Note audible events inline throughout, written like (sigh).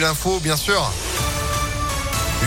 l'info, bien sûr.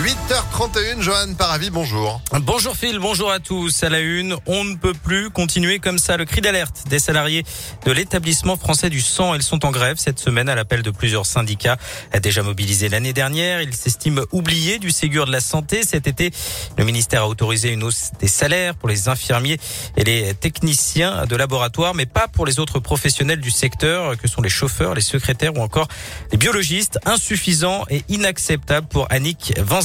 8h31, Johan Paravi, bonjour. Bonjour Phil, bonjour à tous. À la une, on ne peut plus continuer comme ça. Le cri d'alerte des salariés de l'établissement français du sang, ils sont en grève cette semaine à l'appel de plusieurs syndicats déjà mobilisés l'année dernière. Ils s'estiment oubliés du Ségur de la santé. Cet été, le ministère a autorisé une hausse des salaires pour les infirmiers et les techniciens de laboratoire, mais pas pour les autres professionnels du secteur que sont les chauffeurs, les secrétaires ou encore les biologistes. Insuffisant et inacceptable pour Annick Van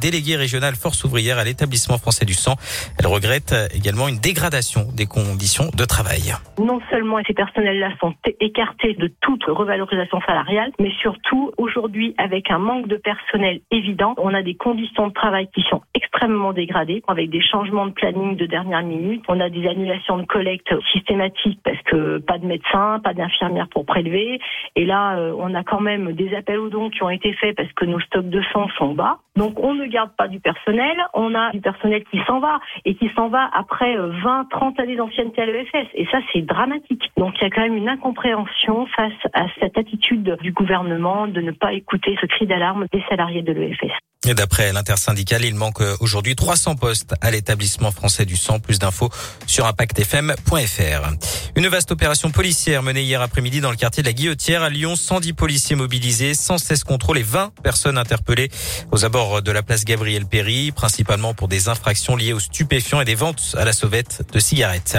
déléguée régionale force ouvrière à l'établissement français du sang. Elle regrette également une dégradation des conditions de travail. Non seulement ces personnels-là sont écartés de toute revalorisation salariale, mais surtout aujourd'hui avec un manque de personnel évident, on a des conditions de travail qui sont extrêmement dégradées avec des changements de planning de dernière minute. On a des annulations de collecte systématiques parce que pas de médecins, pas d'infirmières pour prélever. Et là, euh, on a quand même des appels aux dons qui ont été faits parce que nos stocks de sang sont bas. Donc on ne garde pas du personnel, on a du personnel qui s'en va et qui s'en va après 20, euh, 30 années d'ancienneté à l'EFS. Et ça, c'est dramatique. Donc il y a quand même une incompréhension face à cette attitude du gouvernement de ne pas écouter ce cri d'alarme des salariés de l'EFS. Et d'après l'intersyndicale, il manque aujourd'hui 300 postes à l'établissement français du sang. Plus d'infos sur impactfm.fr. Une vaste opération policière menée hier après-midi dans le quartier de la Guillotière à Lyon. 110 policiers mobilisés, 116 contrôles et 20 personnes interpellées aux abords de la place Gabriel Péry, principalement pour des infractions liées aux stupéfiants et des ventes à la sauvette de cigarettes.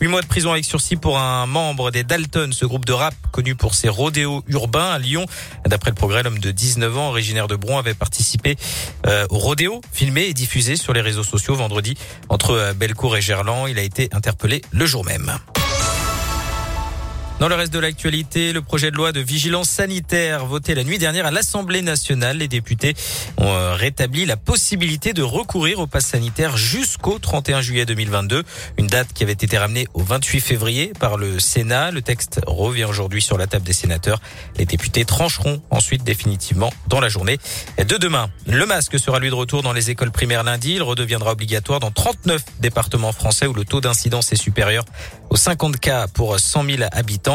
8 mois de prison avec sursis pour un membre des Dalton, ce groupe de rap connu pour ses rodéos urbains à Lyon. D'après le progrès, l'homme de 19 ans, originaire de Bron, avait participé euh, au rodéo, filmé et diffusé sur les réseaux sociaux vendredi entre euh, Bellecour et Gerland. Il a été interpellé le jour même. Dans le reste de l'actualité, le projet de loi de vigilance sanitaire voté la nuit dernière à l'Assemblée nationale, les députés ont euh, rétabli la possibilité de recourir au pass sanitaire jusqu'au 31 juillet 2022, une date qui avait été ramenée au 28 février par le Sénat. Le texte revient aujourd'hui sur la table des sénateurs. Les députés trancheront ensuite définitivement dans la journée de demain. Le masque sera lui de retour dans les écoles primaires lundi. Il redeviendra obligatoire dans 39 départements français où le taux d'incidence est supérieur aux 50 cas pour 100 000 habitants.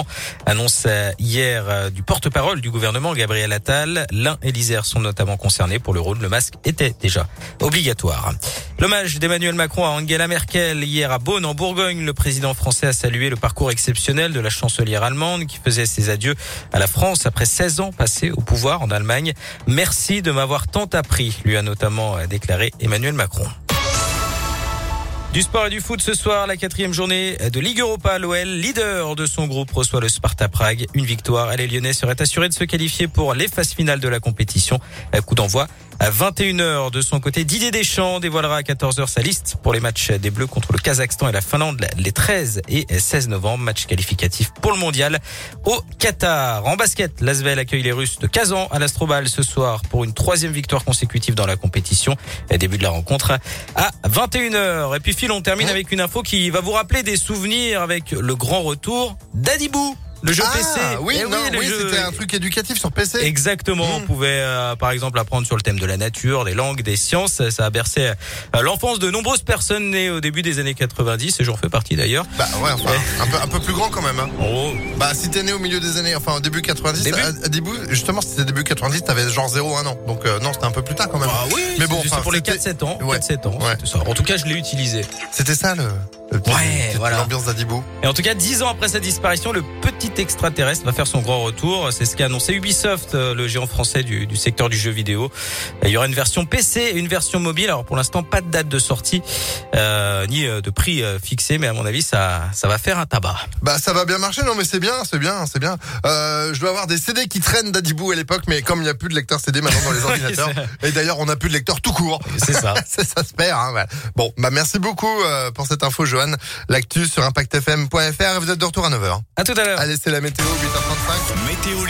Annonce euh, hier euh, du porte-parole du gouvernement Gabriel Attal. L'un et l'Isère sont notamment concernés. Pour le rôle, le masque était déjà obligatoire. L'hommage d'Emmanuel Macron à Angela Merkel hier à Beaune en Bourgogne. Le président français a salué le parcours exceptionnel de la chancelière allemande qui faisait ses adieux à la France après 16 ans passés au pouvoir en Allemagne. Merci de m'avoir tant appris, lui a notamment euh, déclaré Emmanuel Macron. Du sport et du foot ce soir, la quatrième journée de Ligue Europa. L'OL, leader de son groupe, reçoit le Sparta Prague. Une victoire, les Lyonnais seraient assurés de se qualifier pour les phases finales de la compétition. Coup d'envoi à 21h. De son côté, Didier Deschamps dévoilera à 14h sa liste pour les matchs des Bleus contre le Kazakhstan et la Finlande les 13 et 16 novembre. Match qualificatif pour le mondial au Qatar. En basket, l'Asvel accueille les Russes de Kazan à l'Astrobal ce soir pour une troisième victoire consécutive dans la compétition. Début de la rencontre à 21h. Et puis Phil, on termine avec une info qui va vous rappeler des souvenirs avec le grand retour d'Adibou. Le jeu ah, PC. Oui, eh oui, c'était un truc éducatif sur PC. Exactement. On hmm. pouvait, euh, par exemple, apprendre sur le thème de la nature, des langues, des sciences. Ça a bercé euh, l'enfance de nombreuses personnes nées au début des années 90, et j'en fais partie d'ailleurs. Bah ouais, enfin, un, peu, un peu plus grand quand même. Hein. Oh. Bah si t'es né au milieu des années, enfin au début 90, début à, début, justement, si c'était début 90, t'avais genre 0, 1 an. Donc euh, non, c'était un peu plus tard quand même. Ah oui, mais bon, c'est pour les 4-7 ans. Ouais. 4-7 ans. Ouais. Ça. En tout cas, je l'ai utilisé. C'était ça le ouais, voilà. L'ambiance d'Adibou. Et en tout cas, dix ans après sa disparition, le petit extraterrestre va faire son grand retour. C'est ce qu'a annoncé Ubisoft, euh, le géant français du, du, secteur du jeu vidéo. Il y aura une version PC et une version mobile. Alors pour l'instant, pas de date de sortie euh, ni euh, de prix fixé, mais à mon avis, ça, ça va faire un tabac. Bah ça va bien marcher, non mais c'est bien, c'est bien, c'est bien. Euh, je dois avoir des CD qui traînent d'Adibou à l'époque, mais comme il n'y a plus de lecteur CD maintenant dans les (laughs) ordinateurs, et d'ailleurs on n'a plus de lecteur tout court. C'est ça. (laughs) ça se perd. Hein, Bon, bah merci beaucoup pour cette info, Johan. L'actu sur impactfm.fr. Vous êtes de retour à 9h. À tout à l'heure. C'est la météo, 8h35. Météo